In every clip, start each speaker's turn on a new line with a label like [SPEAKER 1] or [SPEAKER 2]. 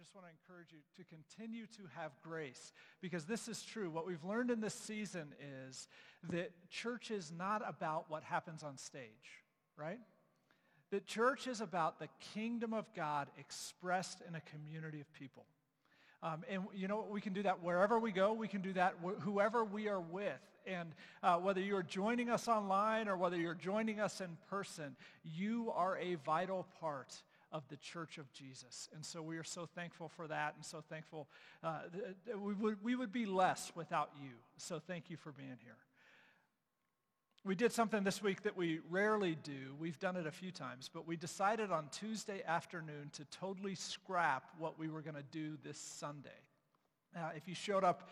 [SPEAKER 1] just want to encourage you to continue to have grace because this is true. What we've learned in this season is that church is not about what happens on stage, right? That church is about the kingdom of God expressed in a community of people. Um, and you know, we can do that wherever we go. We can do that wh- whoever we are with. And uh, whether you're joining us online or whether you're joining us in person, you are a vital part of the church of Jesus. And so we are so thankful for that and so thankful uh, we would, we would be less without you. So thank you for being here. We did something this week that we rarely do. We've done it a few times, but we decided on Tuesday afternoon to totally scrap what we were going to do this Sunday. Uh, if you showed up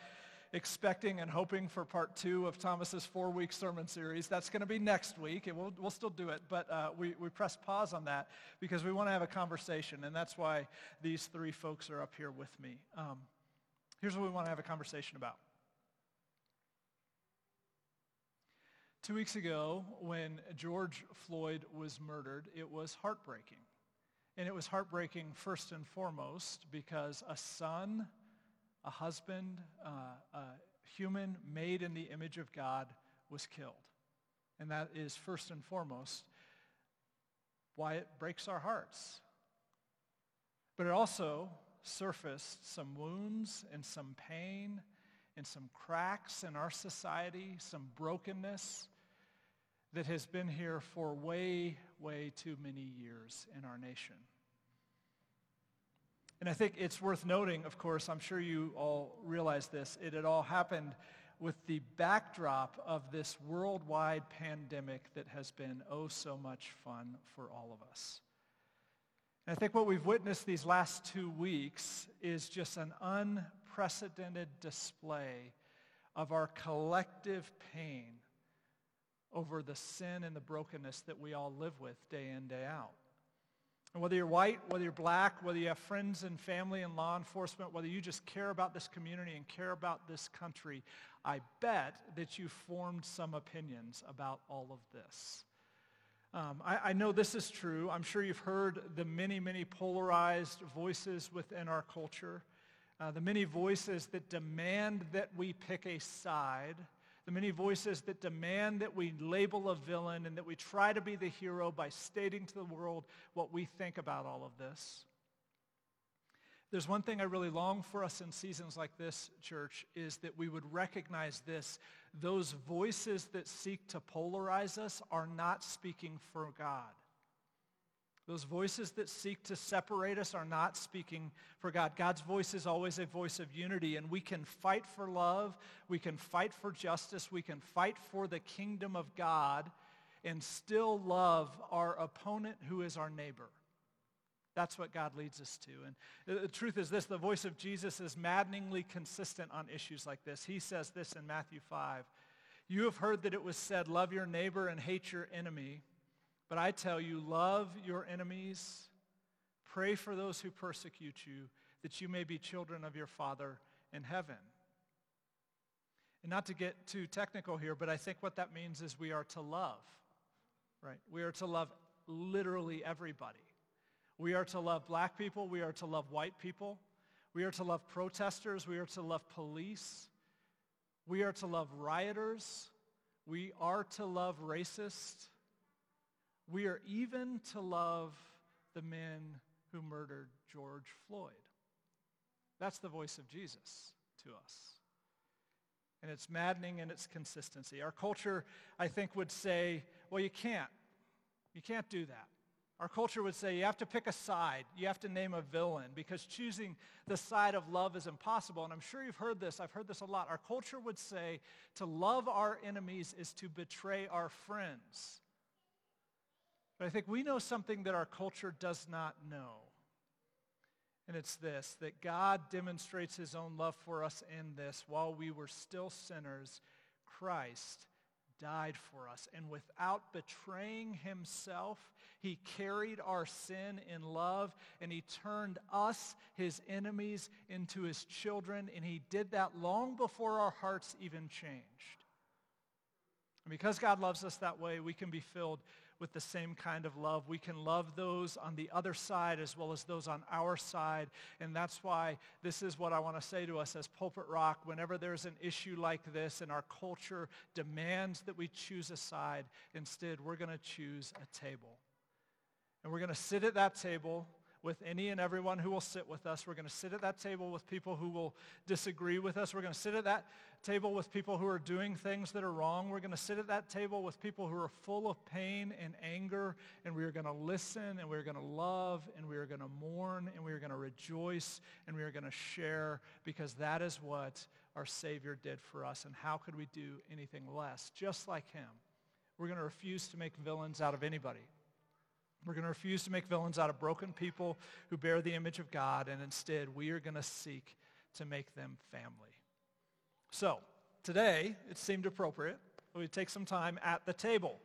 [SPEAKER 1] expecting and hoping for part two of Thomas's four-week sermon series, that's going to be next week, and we'll, we'll still do it, but uh, we, we press pause on that because we want to have a conversation, and that's why these three folks are up here with me. Um, here's what we want to have a conversation about. Two weeks ago, when George Floyd was murdered, it was heartbreaking. And it was heartbreaking first and foremost because a son, a husband, uh, a human made in the image of God was killed. And that is first and foremost why it breaks our hearts. But it also surfaced some wounds and some pain and some cracks in our society, some brokenness that has been here for way, way too many years in our nation. And I think it's worth noting, of course, I'm sure you all realize this, it had all happened with the backdrop of this worldwide pandemic that has been oh so much fun for all of us. And I think what we've witnessed these last two weeks is just an unprecedented display of our collective pain over the sin and the brokenness that we all live with day in, day out. And whether you're white, whether you're black, whether you have friends and family and law enforcement, whether you just care about this community and care about this country, I bet that you formed some opinions about all of this. Um, I, I, know this is true. I'm sure you've heard the many, many polarized voices within our culture, uh, the many voices that demand that we pick a side, the many voices that demand that we label a villain and that we try to be the hero by stating to the world what we think about all of this. There's one thing I really long for us in seasons like this, church, is that we would recognize this. Those voices that seek to polarize us are not speaking for God. Those voices that seek to separate us are not speaking for God. God's voice is always a voice of unity, and we can fight for love, we can fight for justice, we can fight for the kingdom of God, and still love our opponent who is our neighbor. That's what God leads us to. And the truth is this, the voice of Jesus is maddeningly consistent on issues like this. He says this in Matthew 5. You have heard that it was said, love your neighbor and hate your enemy. But I tell you, love your enemies. Pray for those who persecute you, that you may be children of your Father in heaven. And not to get too technical here, but I think what that means is we are to love, right? We are to love literally everybody. We are to love black people. We are to love white people. We are to love protesters. We are to love police. We are to love rioters. We are to love racists. We are even to love the men who murdered George Floyd. That's the voice of Jesus to us. And it's maddening in its consistency. Our culture, I think, would say, well, you can't. You can't do that. Our culture would say you have to pick a side. You have to name a villain because choosing the side of love is impossible. And I'm sure you've heard this. I've heard this a lot. Our culture would say to love our enemies is to betray our friends. But I think we know something that our culture does not know. And it's this, that God demonstrates his own love for us in this. While we were still sinners, Christ died for us. And without betraying himself, he carried our sin in love and he turned us, his enemies, into his children. And he did that long before our hearts even changed. And because God loves us that way, we can be filled with the same kind of love. We can love those on the other side as well as those on our side. And that's why this is what I want to say to us as Pulpit Rock. Whenever there's an issue like this and our culture demands that we choose a side, instead we're going to choose a table. And we're going to sit at that table with any and everyone who will sit with us. We're going to sit at that table with people who will disagree with us. We're going to sit at that table with people who are doing things that are wrong. We're going to sit at that table with people who are full of pain and anger, and we are going to listen, and we are going to love, and we are going to mourn, and we are going to rejoice, and we are going to share, because that is what our Savior did for us. And how could we do anything less? Just like him. We're going to refuse to make villains out of anybody. We're going to refuse to make villains out of broken people who bear the image of God, and instead we are going to seek to make them family. So, today, it seemed appropriate we take some time at the table.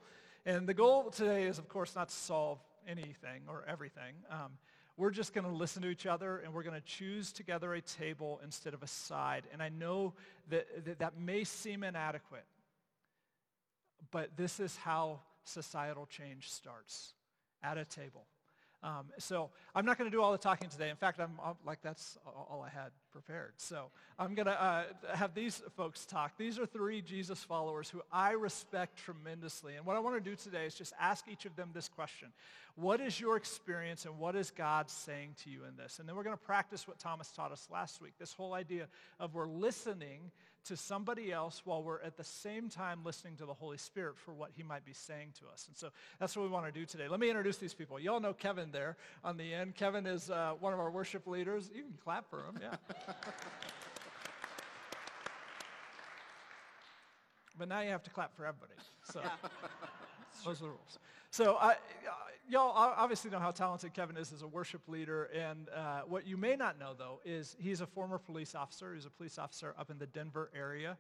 [SPEAKER 1] And the goal today is, of course, not to solve anything or everything. Um, we're just going to listen to each other and we're going to choose together a table instead of a side. And I know that, that that may seem inadequate, but this is how societal change starts at a table. Um, so I'm not going to do all the talking today. In fact, I'm, I'm like that's all I had prepared. So I'm going to uh, have these folks talk. These are three Jesus followers who I respect tremendously. And what I want to do today is just ask each of them this question. What is your experience and what is God saying to you in this? And then we're going to practice what Thomas taught us last week. This whole idea of we're listening to somebody else while we're at the same time listening to the Holy Spirit for what he might be saying to us. And so that's what we want to do today. Let me introduce these people. You all know Kevin there on the end. Kevin is uh, one of our worship leaders. You can clap for him, yeah. but now you have to clap for everybody. So those are the rules. So uh, y'all obviously know how talented Kevin is as a worship leader. And uh, what you may not know, though, is he's a former police officer. He's a police officer up in the Denver area.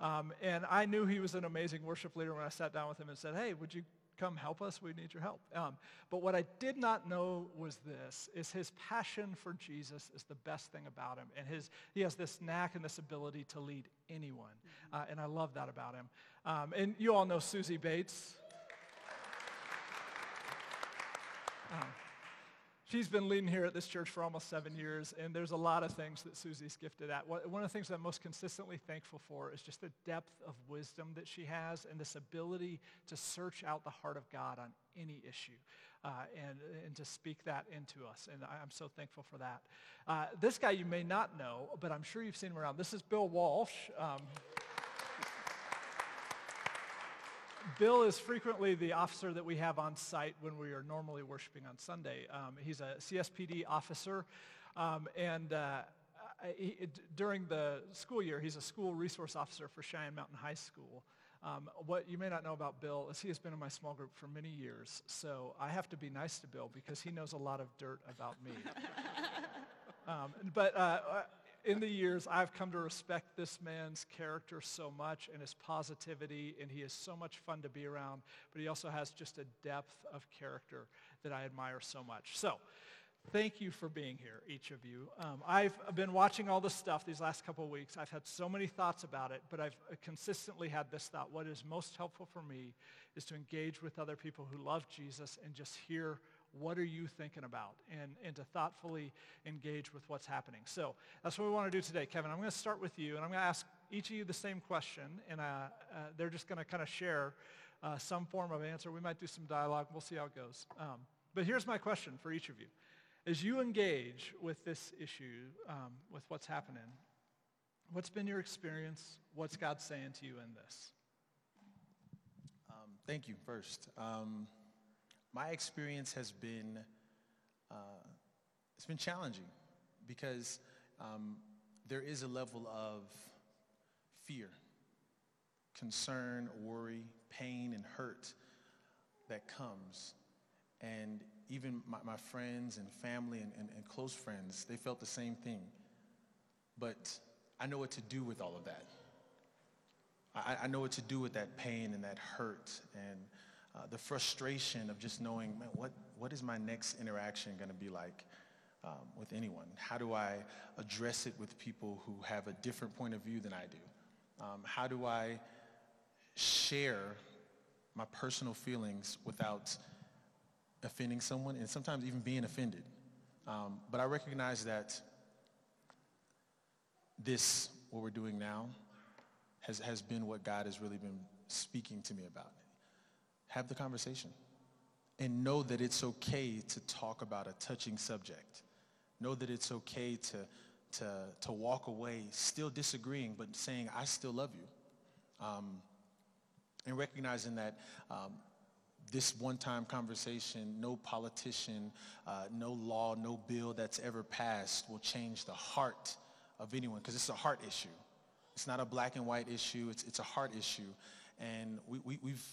[SPEAKER 1] Um, and I knew he was an amazing worship leader when I sat down with him and said, hey, would you come help us? We need your help. Um, but what I did not know was this, is his passion for Jesus is the best thing about him. And his, he has this knack and this ability to lead anyone. Uh, and I love that about him. Um, and you all know Susie Bates. Um, she's been leading here at this church for almost seven years, and there's a lot of things that Susie's gifted at. One of the things I'm most consistently thankful for is just the depth of wisdom that she has and this ability to search out the heart of God on any issue uh, and, and to speak that into us. And I'm so thankful for that. Uh, this guy you may not know, but I'm sure you've seen him around. This is Bill Walsh. Um, Bill is frequently the officer that we have on site when we are normally worshiping on Sunday. Um, he's a CSPD officer, um, and uh, he, during the school year, he's a school resource officer for Cheyenne Mountain High School. Um, what you may not know about Bill is he has been in my small group for many years, so I have to be nice to Bill because he knows a lot of dirt about me. Um, but uh, in the years, I've come to respect this man's character so much and his positivity, and he is so much fun to be around, but he also has just a depth of character that I admire so much. So, thank you for being here, each of you. Um, I've been watching all this stuff these last couple of weeks. I've had so many thoughts about it, but I've consistently had this thought. What is most helpful for me is to engage with other people who love Jesus and just hear what are you thinking about? And, and to thoughtfully engage with what's happening. So that's what we want to do today. Kevin, I'm going to start with you, and I'm going to ask each of you the same question, and uh, uh, they're just going to kind of share uh, some form of answer. We might do some dialogue. We'll see how it goes. Um, but here's my question for each of you. As you engage with this issue, um, with what's happening, what's been your experience? What's God saying to you in this?
[SPEAKER 2] Um, thank you first. My experience has been uh, it's been challenging because um, there is a level of fear, concern, worry, pain, and hurt that comes. And even my, my friends and family and, and, and close friends, they felt the same thing. But I know what to do with all of that. I, I know what to do with that pain and that hurt and uh, the frustration of just knowing, man, what, what is my next interaction going to be like um, with anyone? How do I address it with people who have a different point of view than I do? Um, how do I share my personal feelings without offending someone and sometimes even being offended. Um, but I recognize that this, what we're doing now, has, has been what God has really been speaking to me about. Have the conversation and know that it's okay to talk about a touching subject. Know that it's okay to, to, to walk away still disagreeing, but saying, I still love you. Um, and recognizing that um, this one-time conversation, no politician, uh, no law, no bill that's ever passed will change the heart of anyone because it's a heart issue. It's not a black and white issue. It's, it's a heart issue. And we, we, we've,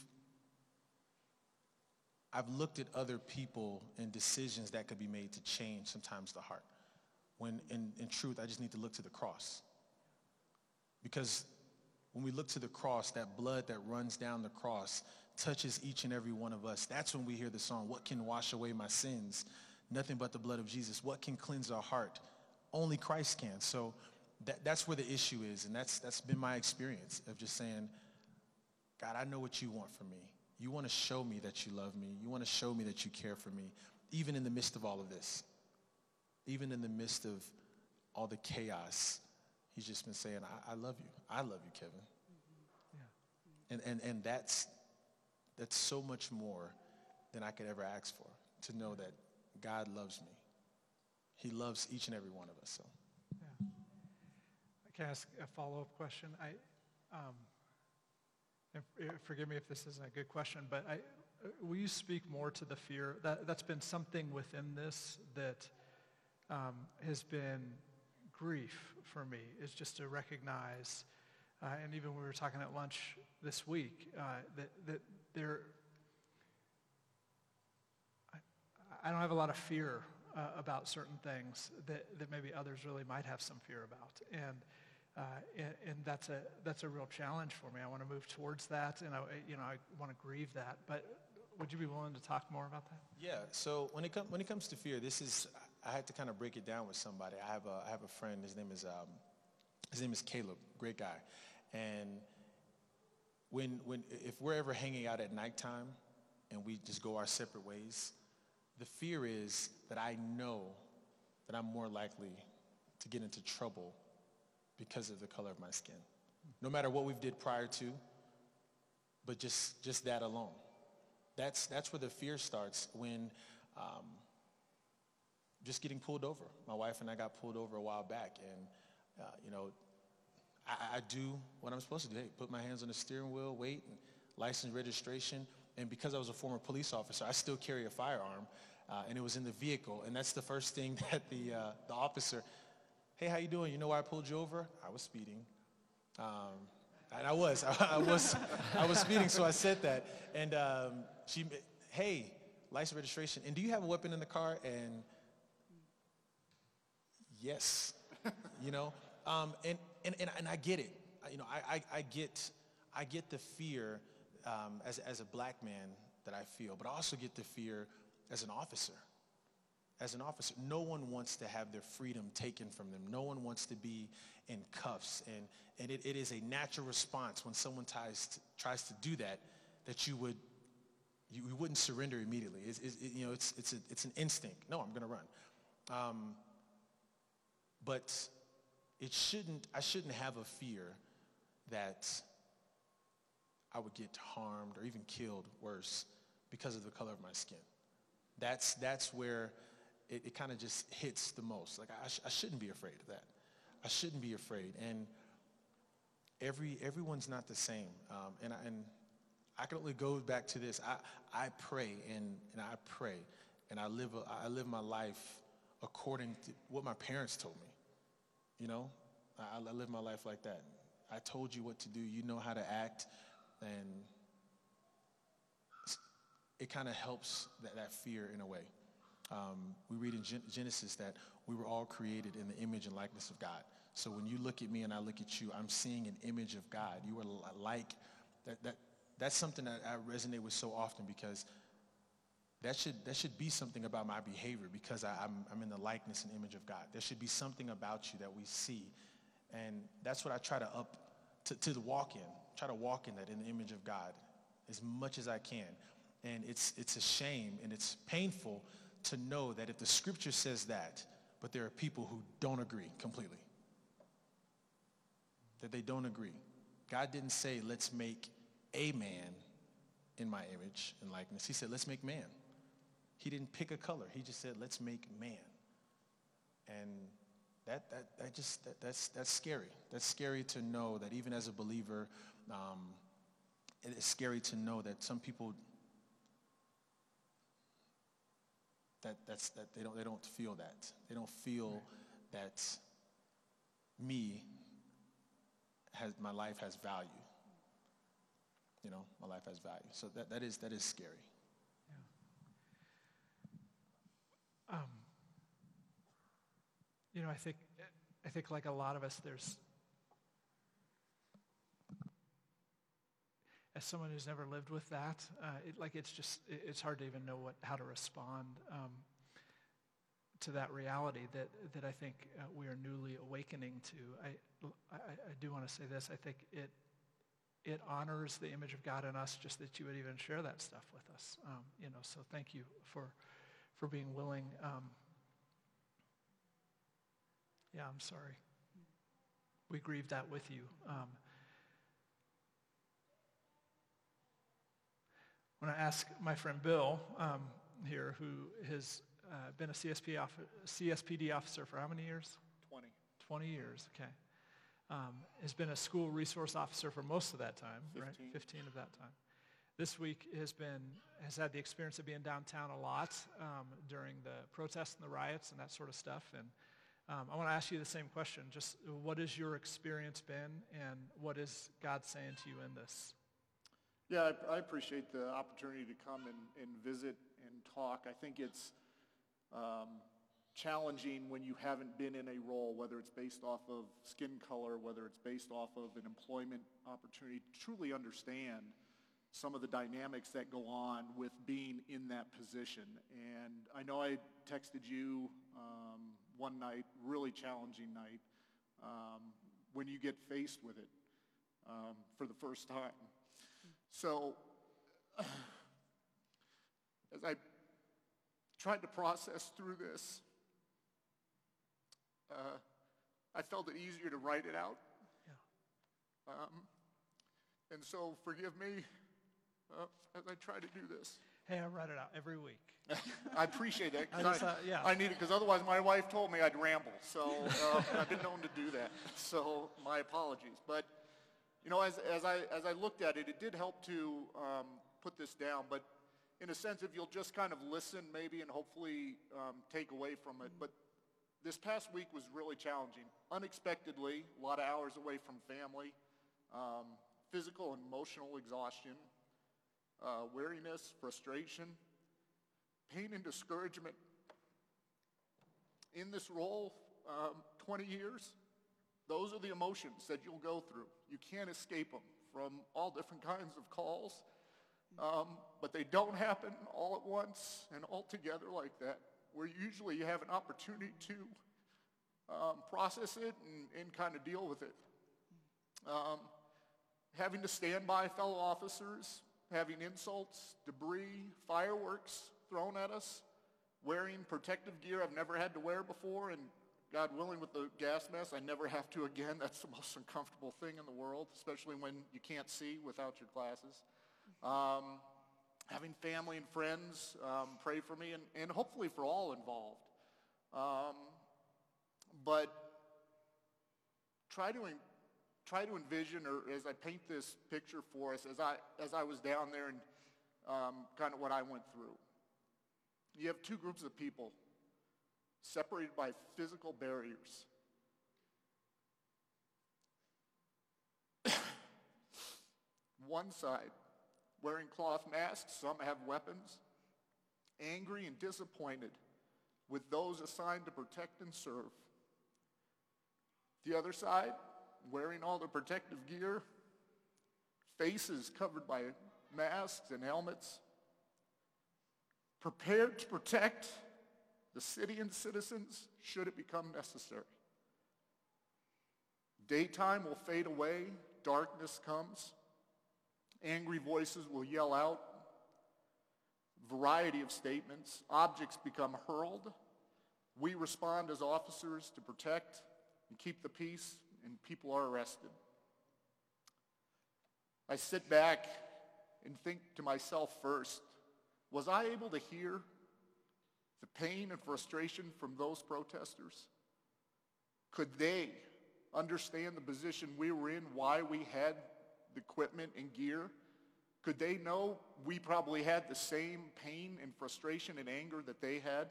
[SPEAKER 2] I've looked at other people and decisions that could be made to change sometimes the heart. When in, in truth, I just need to look to the cross. Because when we look to the cross, that blood that runs down the cross touches each and every one of us. That's when we hear the song, What can wash away my sins? Nothing but the blood of Jesus. What can cleanse our heart? Only Christ can. So that, that's where the issue is. And that's, that's been my experience of just saying, God, I know what you want from me. You want to show me that you love me. You want to show me that you care for me, even in the midst of all of this. Even in the midst of all the chaos, he's just been saying, I, I love you. I love you, Kevin. Yeah. And, and, and that's, that's so much more than I could ever ask for, to know that God loves me. He loves each and every one of us. So. Yeah.
[SPEAKER 1] Can ask a follow-up question? I, um, forgive me if this isn't a good question, but I, will you speak more to the fear? That, that's been something within this that um, has been grief for me, is just to recognize, uh, and even we were talking at lunch this week, uh, that, that there, I, I, don't have a lot of fear uh, about certain things that, that maybe others really might have some fear about. And uh, and, and, that's a that's a real challenge for me. I want to move towards that, and I you know I want to grieve that. But would you be willing to talk more about that?
[SPEAKER 2] Yeah. So when it comes when it comes to fear, this is I had to kind of break it down with somebody. I have a I have a friend. His name is um, his name is Caleb. Great guy. And when when if we're ever hanging out at nighttime, and we just go our separate ways, the fear is that I know that I'm more likely to get into trouble because of the color of my skin. No matter what we've did prior to, but just, just that alone. That's, that's where the fear starts when um, just getting pulled over. My wife and I got pulled over a while back and, uh, you know, I, I, do what I'm supposed to do. Put my hands on the steering wheel, wait, and license registration. And because I was a former police officer, I still carry a firearm. Uh, and it was in the vehicle. And that's the first thing that the, uh, the officer hey, how you doing? You know why I pulled you over? I was speeding. Um, and I was, I, I, was, I was speeding, so I said that. And um, she, hey, license registration, and do you have a weapon in the car? And yes, you know, um, and, and, and, and I get it. You know, I, I, I get, I get the fear um, as, as a black man that I feel, but I also get the fear as an officer as an officer, no one wants to have their freedom taken from them. No one wants to be in cuffs. And, and it, it is a natural response when someone ties to, tries to do that, that you, would, you, you wouldn't surrender immediately. It's, it, you know, it's, it's, a, it's an instinct. No, I'm going to run. Um, but it shouldn't, I shouldn't have a fear that I would get harmed or even killed worse because of the color of my skin. That's, that's where it, it kind of just hits the most. Like I, sh- I shouldn't be afraid of that. I shouldn't be afraid. And every everyone's not the same. Um, and, I, and I can only go back to this. I, I pray and, and I pray and I live, a, I live my life according to what my parents told me. You know, I, I live my life like that. I told you what to do. You know how to act. And it kind of helps that, that fear in a way. Um, we read in Gen- Genesis that we were all created in the image and likeness of God. So when you look at me and I look at you, I'm seeing an image of God. You are like that. That that's something that I resonate with so often because that should that should be something about my behavior because I, I'm I'm in the likeness and image of God. There should be something about you that we see, and that's what I try to up to, to the walk in. try to walk in that, in the image of God, as much as I can. And it's, it's a shame and it's painful to know that if the scripture says that, but there are people who don't agree completely. That they don't agree. God didn't say, let's make a man in my image and likeness. He said, let's make man. He didn't pick a color. He just said, let's make man. And that, that, that just, that, that's, that's scary. That's scary to know that even as a believer, um, it is scary to know that some people, that, that's, that they, don't, they don't feel that. They don't feel that me, has, my life has value. You know, my life has value. So that, that, is, that is scary.
[SPEAKER 1] Um, you know, I think, I think like a lot of us, there's, as someone who's never lived with that, uh, it, like it's just, it, it's hard to even know what, how to respond um, to that reality that, that I think uh, we are newly awakening to. I, I, I do want to say this. I think it, it honors the image of God in us just that you would even share that stuff with us. Um, you know, so thank you for, for being willing. Um, yeah, I'm sorry. We grieve that with you. When I ask my friend Bill um, here, who has uh, been a CSP off- CSPD officer for how many years?
[SPEAKER 3] 20.
[SPEAKER 1] 20 years, okay. Um, has been a school resource officer for most of that time, right?
[SPEAKER 3] 15.
[SPEAKER 1] 15 of that time. This week has been has had the experience of being downtown a lot um, during the protests and the riots and that sort of stuff. And um, I want to ask you the same question. Just what has your experience been, and what is God saying to you in this?
[SPEAKER 3] Yeah, I, I appreciate the opportunity to come and, and visit and talk. I think it's um, challenging when you haven't been in a role, whether it's based off of skin color, whether it's based off of an employment opportunity, to truly understand some of the dynamics that go on with being in that position. And I know I texted you um, one night, really challenging night, um, when you get faced with it um, for the first time. So as I tried to process through this, uh, I felt it easier to write it out.
[SPEAKER 1] Yeah.
[SPEAKER 3] Um, and so forgive me uh, as I try to do this.
[SPEAKER 1] Hey, I write it out every week.
[SPEAKER 3] I appreciate that.
[SPEAKER 1] I just,
[SPEAKER 3] I,
[SPEAKER 1] uh, yeah.
[SPEAKER 3] I need it because otherwise my wife told me I'd ramble. So uh, I've been known to do that. So my apologies. But you know, as, as I as I looked at it, it did help to um, put this down. But in a sense, if you'll just kind of listen, maybe, and hopefully um, take away from it. But this past week was really challenging. Unexpectedly, a lot of hours away from family, um, physical and emotional exhaustion, uh, weariness, frustration, pain and discouragement. In this role, um, 20 years, those are the emotions that you'll go through. You can't escape them from all different kinds of calls, um, but they don't happen all at once and all together like that, where usually you have an opportunity to um, process it and, and kind of deal with it. Um, having to stand by fellow officers, having insults, debris, fireworks thrown at us, wearing protective gear I've never had to wear before, and God willing, with the gas mask, I never have to again. That's the most uncomfortable thing in the world, especially when you can't see without your glasses. Um, having family and friends um, pray for me, and, and hopefully for all involved. Um, but try to try to envision, or as I paint this picture for us, as I as I was down there and um, kind of what I went through. You have two groups of people separated by physical barriers. One side wearing cloth masks, some have weapons, angry and disappointed with those assigned to protect and serve. The other side, wearing all the protective gear, faces covered by masks and helmets, prepared to protect the city and citizens should it become necessary. Daytime will fade away, darkness comes. Angry voices will yell out. Variety of statements. Objects become hurled. We respond as officers to protect and keep the peace, and people are arrested. I sit back and think to myself first, was I able to hear the pain and frustration from those protesters? Could they understand the position we were in, why we had the equipment and gear? Could they know we probably had the same pain and frustration and anger that they had?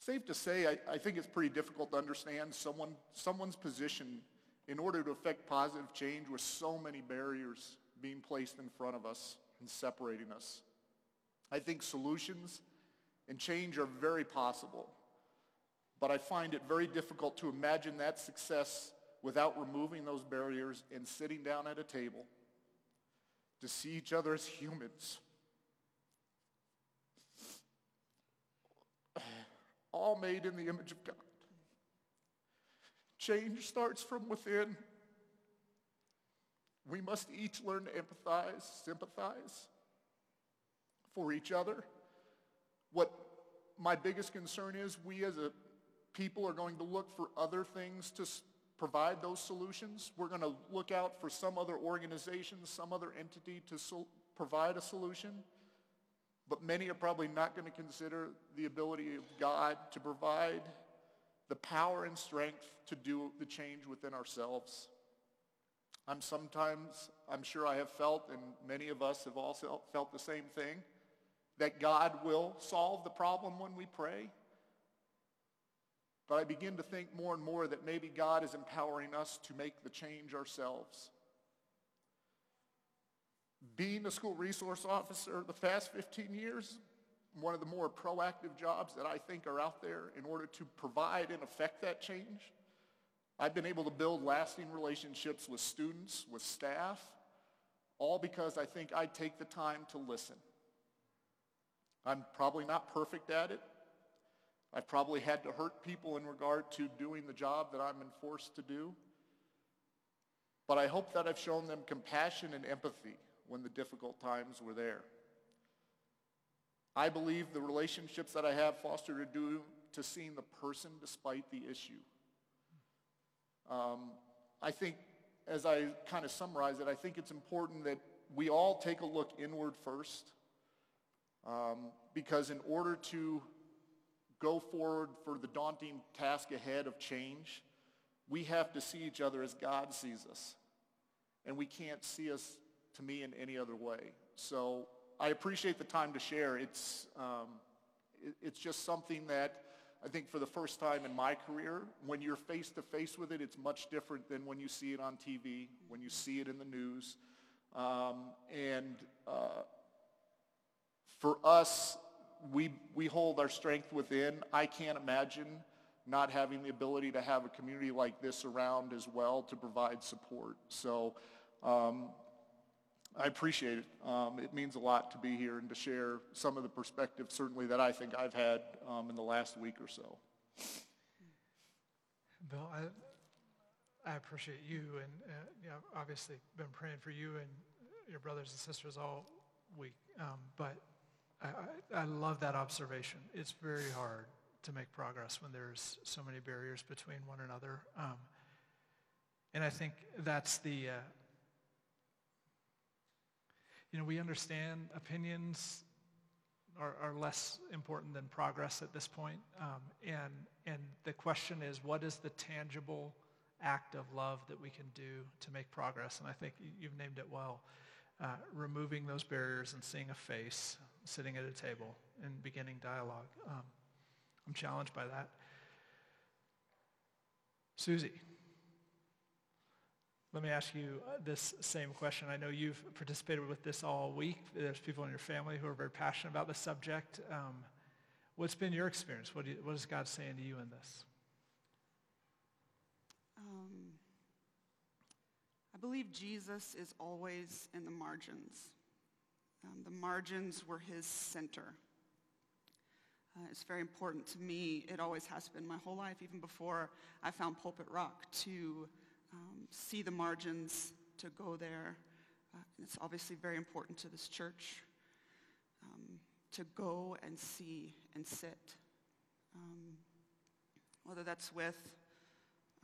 [SPEAKER 3] Safe to say, I, I think it's pretty difficult to understand someone, someone's position in order to affect positive change with so many barriers being placed in front of us and separating us. I think solutions and change are very possible, but I find it very difficult to imagine that success without removing those barriers and sitting down at a table to see each other as humans. All made in the image of God. Change starts from within. We must each learn to empathize, sympathize for each other. What my biggest concern is we as a people are going to look for other things to provide those solutions. We're going to look out for some other organization, some other entity to provide a solution. But many are probably not going to consider the ability of God to provide the power and strength to do the change within ourselves. I'm sometimes, I'm sure I have felt, and many of us have also felt the same thing, that God will solve the problem when we pray. But I begin to think more and more that maybe God is empowering us to make the change ourselves. Being a school resource officer the past 15 years, one of the more proactive jobs that I think are out there in order to provide and affect that change. I've been able to build lasting relationships with students, with staff, all because I think I take the time to listen. I'm probably not perfect at it. I've probably had to hurt people in regard to doing the job that I'm enforced to do. But I hope that I've shown them compassion and empathy when the difficult times were there. I believe the relationships that I have fostered are due to seeing the person despite the issue. Um, I think, as I kind of summarize it, I think it's important that we all take a look inward first um, because in order to go forward for the daunting task ahead of change, we have to see each other as God sees us. And we can't see us, to me, in any other way. So I appreciate the time to share. It's, um, it, it's just something that I think for the first time in my career, when you're face to face with it, it's much different than when you see it on TV, when you see it in the news. Um, and uh, for us, we, we hold our strength within. I can't imagine not having the ability to have a community like this around as well to provide support. So um, I appreciate it. Um, it means a lot to be here and to share some of the perspective, certainly, that I think I've had um, in the last week or so.
[SPEAKER 1] Bill, I, I appreciate you and uh, obviously been praying for you and your brothers and sisters all week. Um, but I, I, love that observation. It's very hard to make progress when there's so many barriers between one another. Um, and I think that's the, uh, you know, we understand opinions are, are, less important than progress at this point. Um, and, and the question is, what is the tangible act of love that we can do to make progress? And I think you've named it well. Uh, removing those barriers and seeing a face, sitting at a table and beginning dialogue. Um, I'm challenged by that. Susie, let me ask you uh, this same question. I know you've participated with this all week. There's people in your family who are very passionate about the subject. Um, what's been your experience? What, you, what, is God saying to you in this?
[SPEAKER 4] Um, I believe Jesus is always in the margins. Um, the margins were his center. Uh, it's very important to me. It always has been my whole life, even before I found Pulpit Rock, to um, see the margins, to go there, uh, it's obviously very important to this church um, to go and see and sit. Um, whether that's with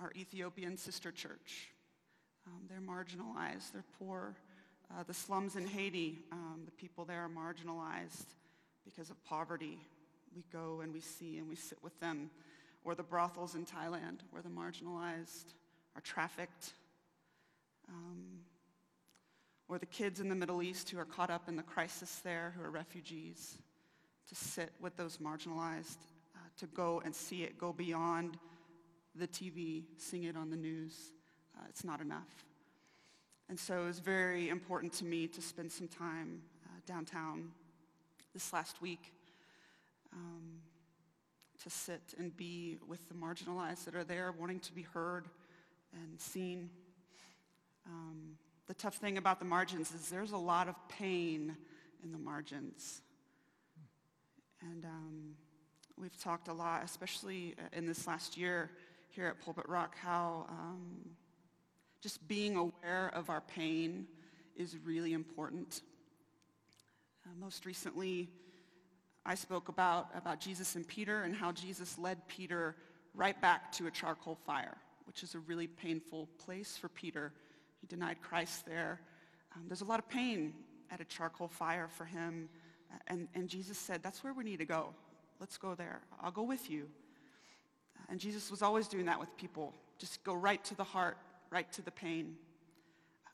[SPEAKER 4] our Ethiopian sister church. Um, they're marginalized, they're poor. Uh, the slums in Haiti, um, the people there are marginalized because of poverty. We go and we see and we sit with them. Or the brothels in Thailand, where the marginalized are trafficked. Um, or the kids in the Middle East who are caught up in the crisis there, who are refugees, to sit with those marginalized, uh, to go and see it go beyond the TV, seeing it on the news. Uh, it's not enough. And so it was very important to me to spend some time uh, downtown this last week um, to sit and be with the marginalized that are there wanting to be heard and seen. Um, the tough thing about the margins is there's a lot of pain in the margins. And um, we've talked a lot, especially uh, in this last year here at Pulpit Rock, how um, just being aware of our pain is really important. Uh, most recently, I spoke about, about Jesus and Peter and how Jesus led Peter right back to a charcoal fire, which is a really painful place for Peter. He denied Christ there. Um, there's a lot of pain at a charcoal fire for him. And, and Jesus said, that's where we need to go. Let's go there. I'll go with you. And Jesus was always doing that with people. Just go right to the heart, right to the pain.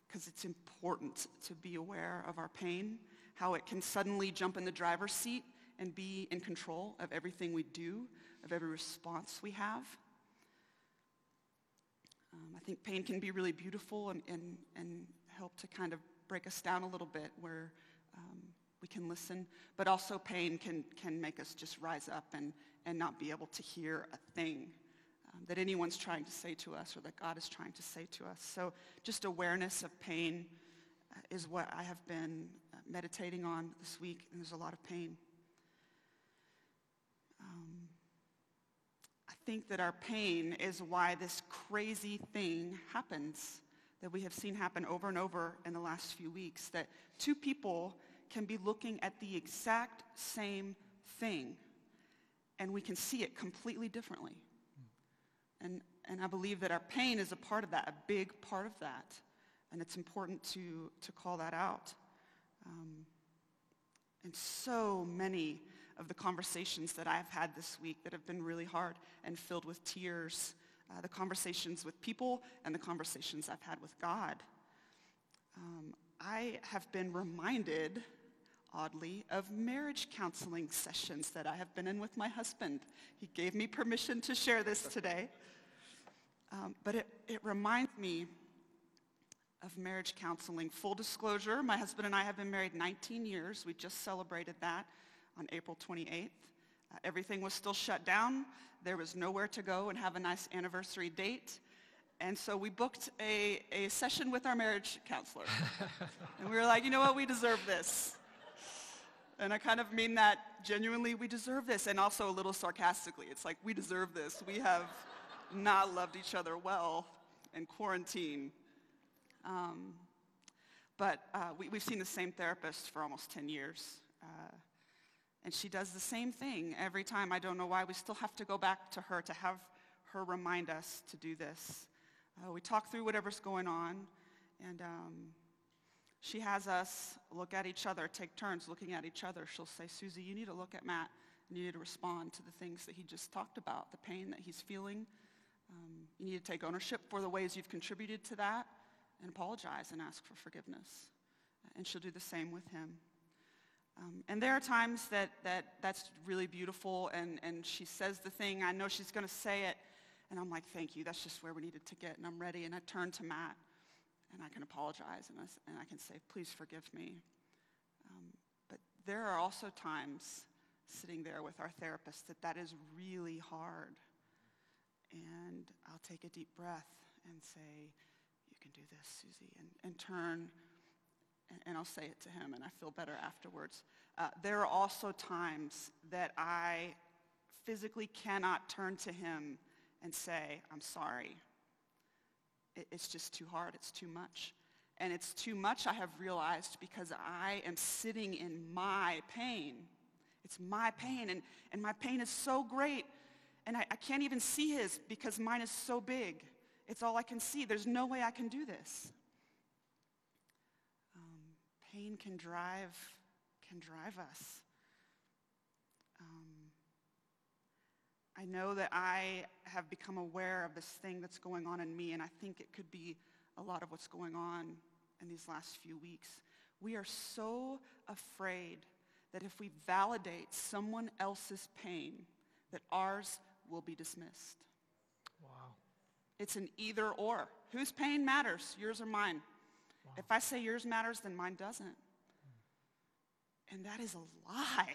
[SPEAKER 4] Because it's important to be aware of our pain, how it can suddenly jump in the driver's seat and be in control of everything we do, of every response we have. Um, I think pain can be really beautiful and, and, and help to kind of break us down a little bit where um, we can listen, but also pain can, can make us just rise up and, and not be able to hear a thing um, that anyone's trying to say to us or that God is trying to say to us. So just awareness of pain uh, is what I have been uh, meditating on this week, and there's a lot of pain. Um, I think that our pain is why this crazy thing happens that we have seen happen over and over in the last few weeks, that two people can be looking at the exact same thing and we can see it completely differently. And, and I believe that our pain is a part of that, a big part of that. And it's important to, to call that out. Um, and so many of the conversations that I've had this week that have been really hard and filled with tears, uh, the conversations with people and the conversations I've had with God. Um, I have been reminded oddly, of marriage counseling sessions that I have been in with my husband. He gave me permission to share this today. Um, but it, it reminds me of marriage counseling. Full disclosure, my husband and I have been married 19 years. We just celebrated that on April 28th. Uh, everything was still shut down. There was nowhere to go and have a nice anniversary date. And so we booked a, a session with our marriage counselor. and we were like, you know what, we deserve this. And I kind of mean that genuinely, we deserve this, and also a little sarcastically. It's like, we deserve this. We have not loved each other well in quarantine. Um, but uh, we, have seen the same therapist for almost 10 years. Uh, and she does the same thing every time. I don't know why. We still have to go back to her to have her remind us to do this. Uh, we talk through whatever's going on. And um, she has us look at each other, take turns looking at each other. She'll say, Susie, you need to look at Matt and you need to respond to the things that he just talked about, the pain that he's feeling. Um, you need to take ownership for the ways you've contributed to that and apologize and ask for forgiveness. And she'll do the same with him. Um, and there are times that, that that's really beautiful and, and she says the thing, I know she's going to say it, and I'm like, thank you, that's just where we needed to get, and I'm ready. And I turn to Matt and I can apologize and I, and I can say, please forgive me. Um, but there are also times sitting there with our therapist that that is really hard. And I'll take a deep breath and say, you can do this, Susie, and, and turn and I'll say it to him and I feel better afterwards. Uh, there are also times that I physically cannot turn to him and say, I'm sorry, it's just too hard. It's too much. And it's too much, I have realized, because I am sitting in my pain. It's my pain, and, and my pain is so great, and I, I can't even see his because mine is so big. It's all I can see. There's no way I can do this. Um, pain can drive, can drive us. I know that I have become aware of this thing that's going on in me, and I think it could be a lot of what's going on in these last few weeks. We are so afraid that if we validate someone else's pain, that ours will be dismissed.
[SPEAKER 1] Wow.
[SPEAKER 4] It's an either or. Whose pain matters, yours or mine?
[SPEAKER 1] Wow.
[SPEAKER 4] If I say yours matters, then mine doesn't. And that is a lie.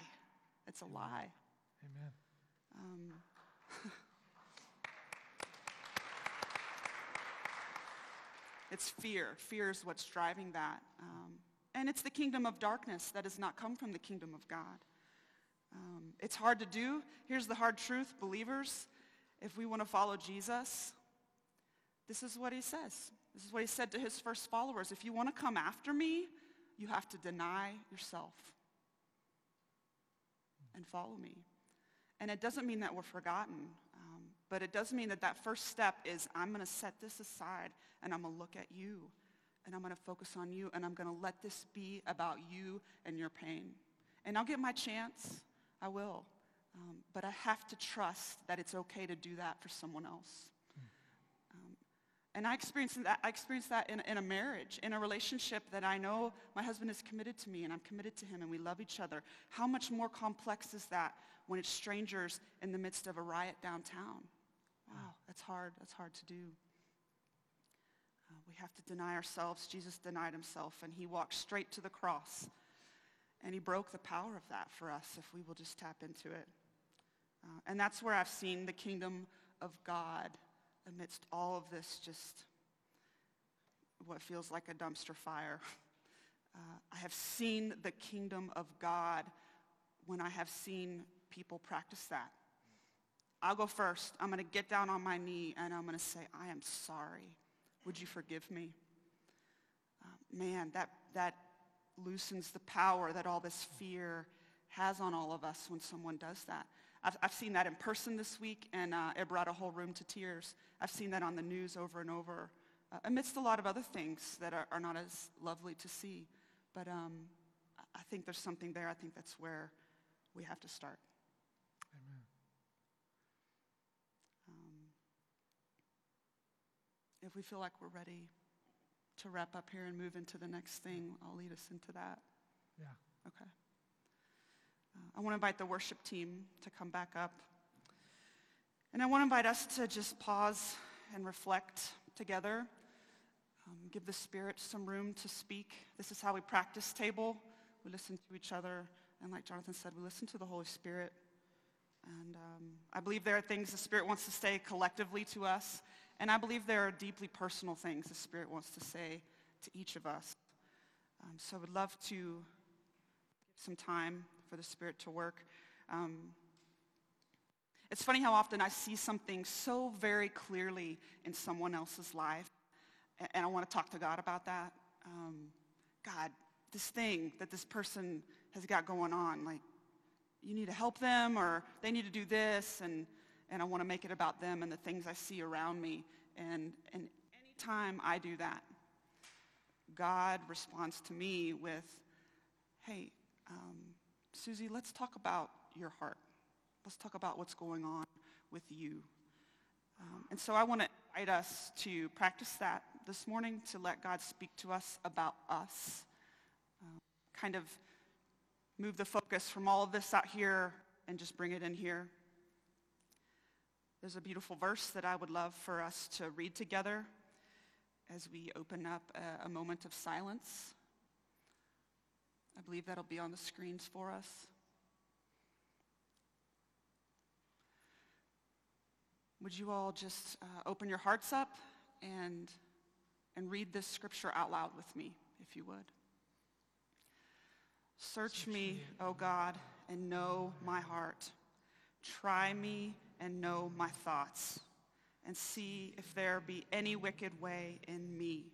[SPEAKER 4] It's a lie.
[SPEAKER 1] Amen.
[SPEAKER 4] Um, it's fear. Fear is what's driving that. Um, and it's the kingdom of darkness that has not come from the kingdom of God. Um, it's hard to do. Here's the hard truth, believers. If we want to follow Jesus, this is what he says. This is what he said to his first followers. If you want to come after me, you have to deny yourself and follow me. And it doesn't mean that we're forgotten, um, but it does mean that that first step is I'm going to set this aside and I'm going to look at you and I'm going to focus on you and I'm going to let this be about you and your pain. And I'll get my chance. I will. Um, but I have to trust that it's okay to do that for someone else. And I experienced that, I experienced that in, in a marriage, in a relationship that I know my husband is committed to me and I'm committed to him and we love each other. How much more complex is that when it's strangers in the midst of a riot downtown? Wow, that's hard. That's hard to do. Uh, we have to deny ourselves. Jesus denied himself and he walked straight to the cross. And he broke the power of that for us if we will just tap into it. Uh, and that's where I've seen the kingdom of God amidst all of this just what feels like a dumpster fire. Uh, I have seen the kingdom of God when I have seen people practice that. I'll go first. I'm going to get down on my knee and I'm going to say, I am sorry. Would you forgive me? Uh, man, that, that loosens the power that all this fear has on all of us when someone does that. I've, I've seen that in person this week, and uh, it brought a whole room to tears. I've seen that on the news over and over, uh, amidst a lot of other things that are, are not as lovely to see. But um, I think there's something there. I think that's where we have to start.
[SPEAKER 1] Amen.
[SPEAKER 4] Um, if we feel like we're ready to wrap up here and move into the next thing, I'll lead us into that.
[SPEAKER 1] Yeah.
[SPEAKER 4] Okay. Uh, I want to invite the worship team to come back up. And I want to invite us to just pause and reflect together. Um, give the Spirit some room to speak. This is how we practice table. We listen to each other. And like Jonathan said, we listen to the Holy Spirit. And um, I believe there are things the Spirit wants to say collectively to us. And I believe there are deeply personal things the Spirit wants to say to each of us. Um, so I would love to give some time for the Spirit to work. Um, it's funny how often I see something so very clearly in someone else's life, and, I want to talk to God about that. Um, God, this thing that this person has got going on, like, you need to help them, or they need to do this, and and I want to make it about them and the things I see around me. And, and anytime I do that, God responds to me with, hey, um, Susie, let's talk about your heart. Let's talk about what's going on with you. Um, and so I want to invite us to practice that this morning, to let God speak to us about us. Um, kind of move the focus from all of this out here and just bring it in here. There's a beautiful verse that I would love for us to read together as we open up a, a moment of silence. I believe that'll be on the screens for us. Would you all just uh, open your hearts up and, and read this scripture out loud with me, if you would? Search me, O God, and know my heart. Try me and know my thoughts, and see if there be any wicked way in me,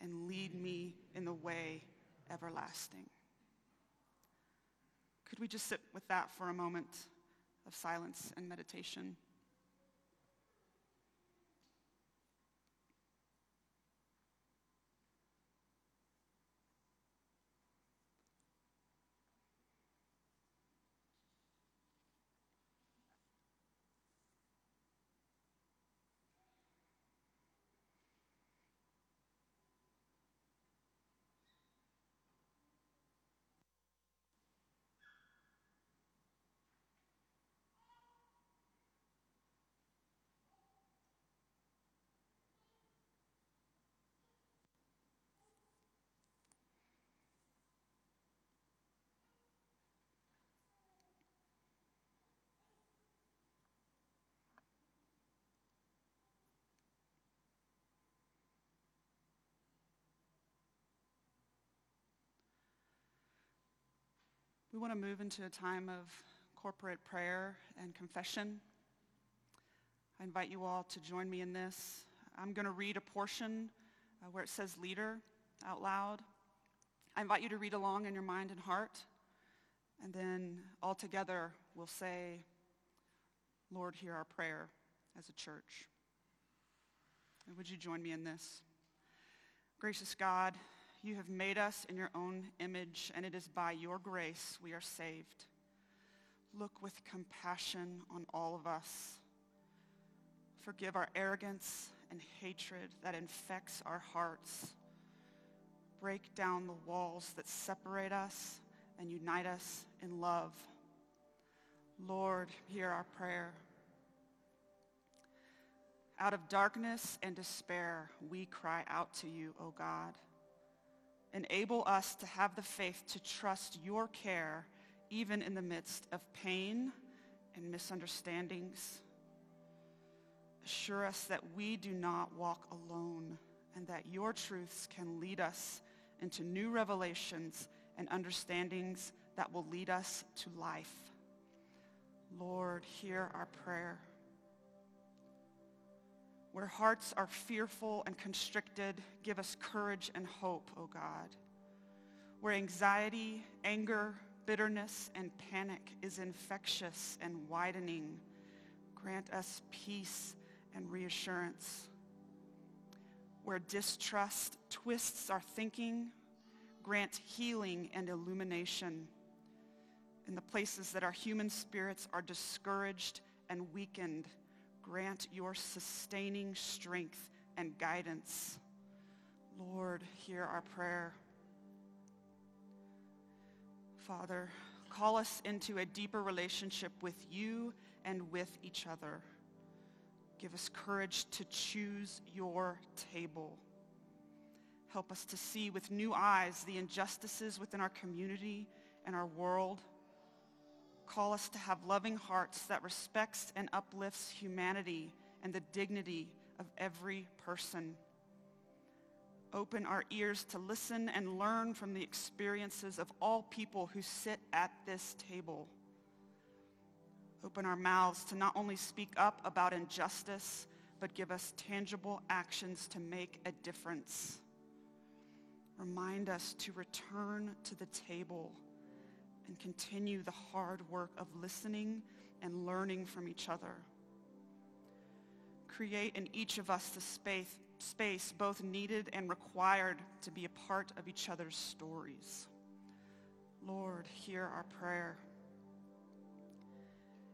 [SPEAKER 4] and lead me in the way everlasting. Could we just sit with that for a moment of silence and meditation? We want to move into a time of corporate prayer and confession. I invite you all to join me in this. I'm going to read a portion uh, where it says leader out loud. I invite you to read along in your mind and heart. And then all together we'll say, Lord, hear our prayer as a church. And would you join me in this? Gracious God, you have made us in your own image, and it is by your grace we are saved. Look with compassion on all of us. Forgive our arrogance and hatred that infects our hearts. Break down the walls that separate us and unite us in love. Lord, hear our prayer. Out of darkness and despair, we cry out to you, O God. Enable us to have the faith to trust your care even in the midst of pain and misunderstandings. Assure us that we do not walk alone and that your truths can lead us into new revelations and understandings that will lead us to life. Lord, hear our prayer. Where hearts are fearful and constricted, give us courage and hope, O God. Where anxiety, anger, bitterness, and panic is infectious and widening, grant us peace and reassurance. Where distrust twists our thinking, grant healing and illumination. In the places that our human spirits are discouraged and weakened, grant your sustaining strength and guidance. Lord, hear our prayer. Father, call us into a deeper relationship with you and with each other. Give us courage to choose your table. Help us to see with new eyes the injustices within our community and our world call us to have loving hearts that respects and uplifts humanity and the dignity of every person. Open our ears to listen and learn from the experiences of all people who sit at this table. Open our mouths to not only speak up about injustice, but give us tangible actions to make a difference. Remind us to return to the table and continue the hard work of listening and learning from each other. Create in each of us the space, space both needed and required to be a part of each other's stories. Lord, hear our prayer.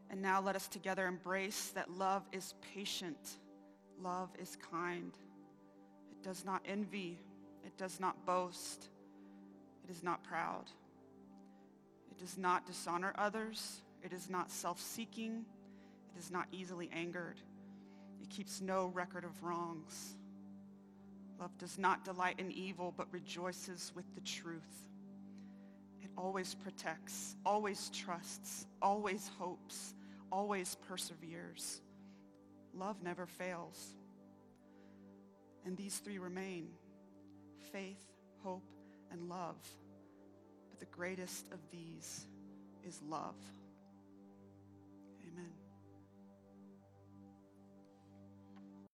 [SPEAKER 4] And now let us together embrace that love is patient. Love is kind. It does not envy. It does not boast. It is not proud. It does not dishonor others. It is not self-seeking. It is not easily angered. It keeps no record of wrongs. Love does not delight in evil, but rejoices with the truth. It always protects, always trusts, always hopes, always perseveres. Love never fails. And these three remain, faith, hope, and love. The greatest of these is love.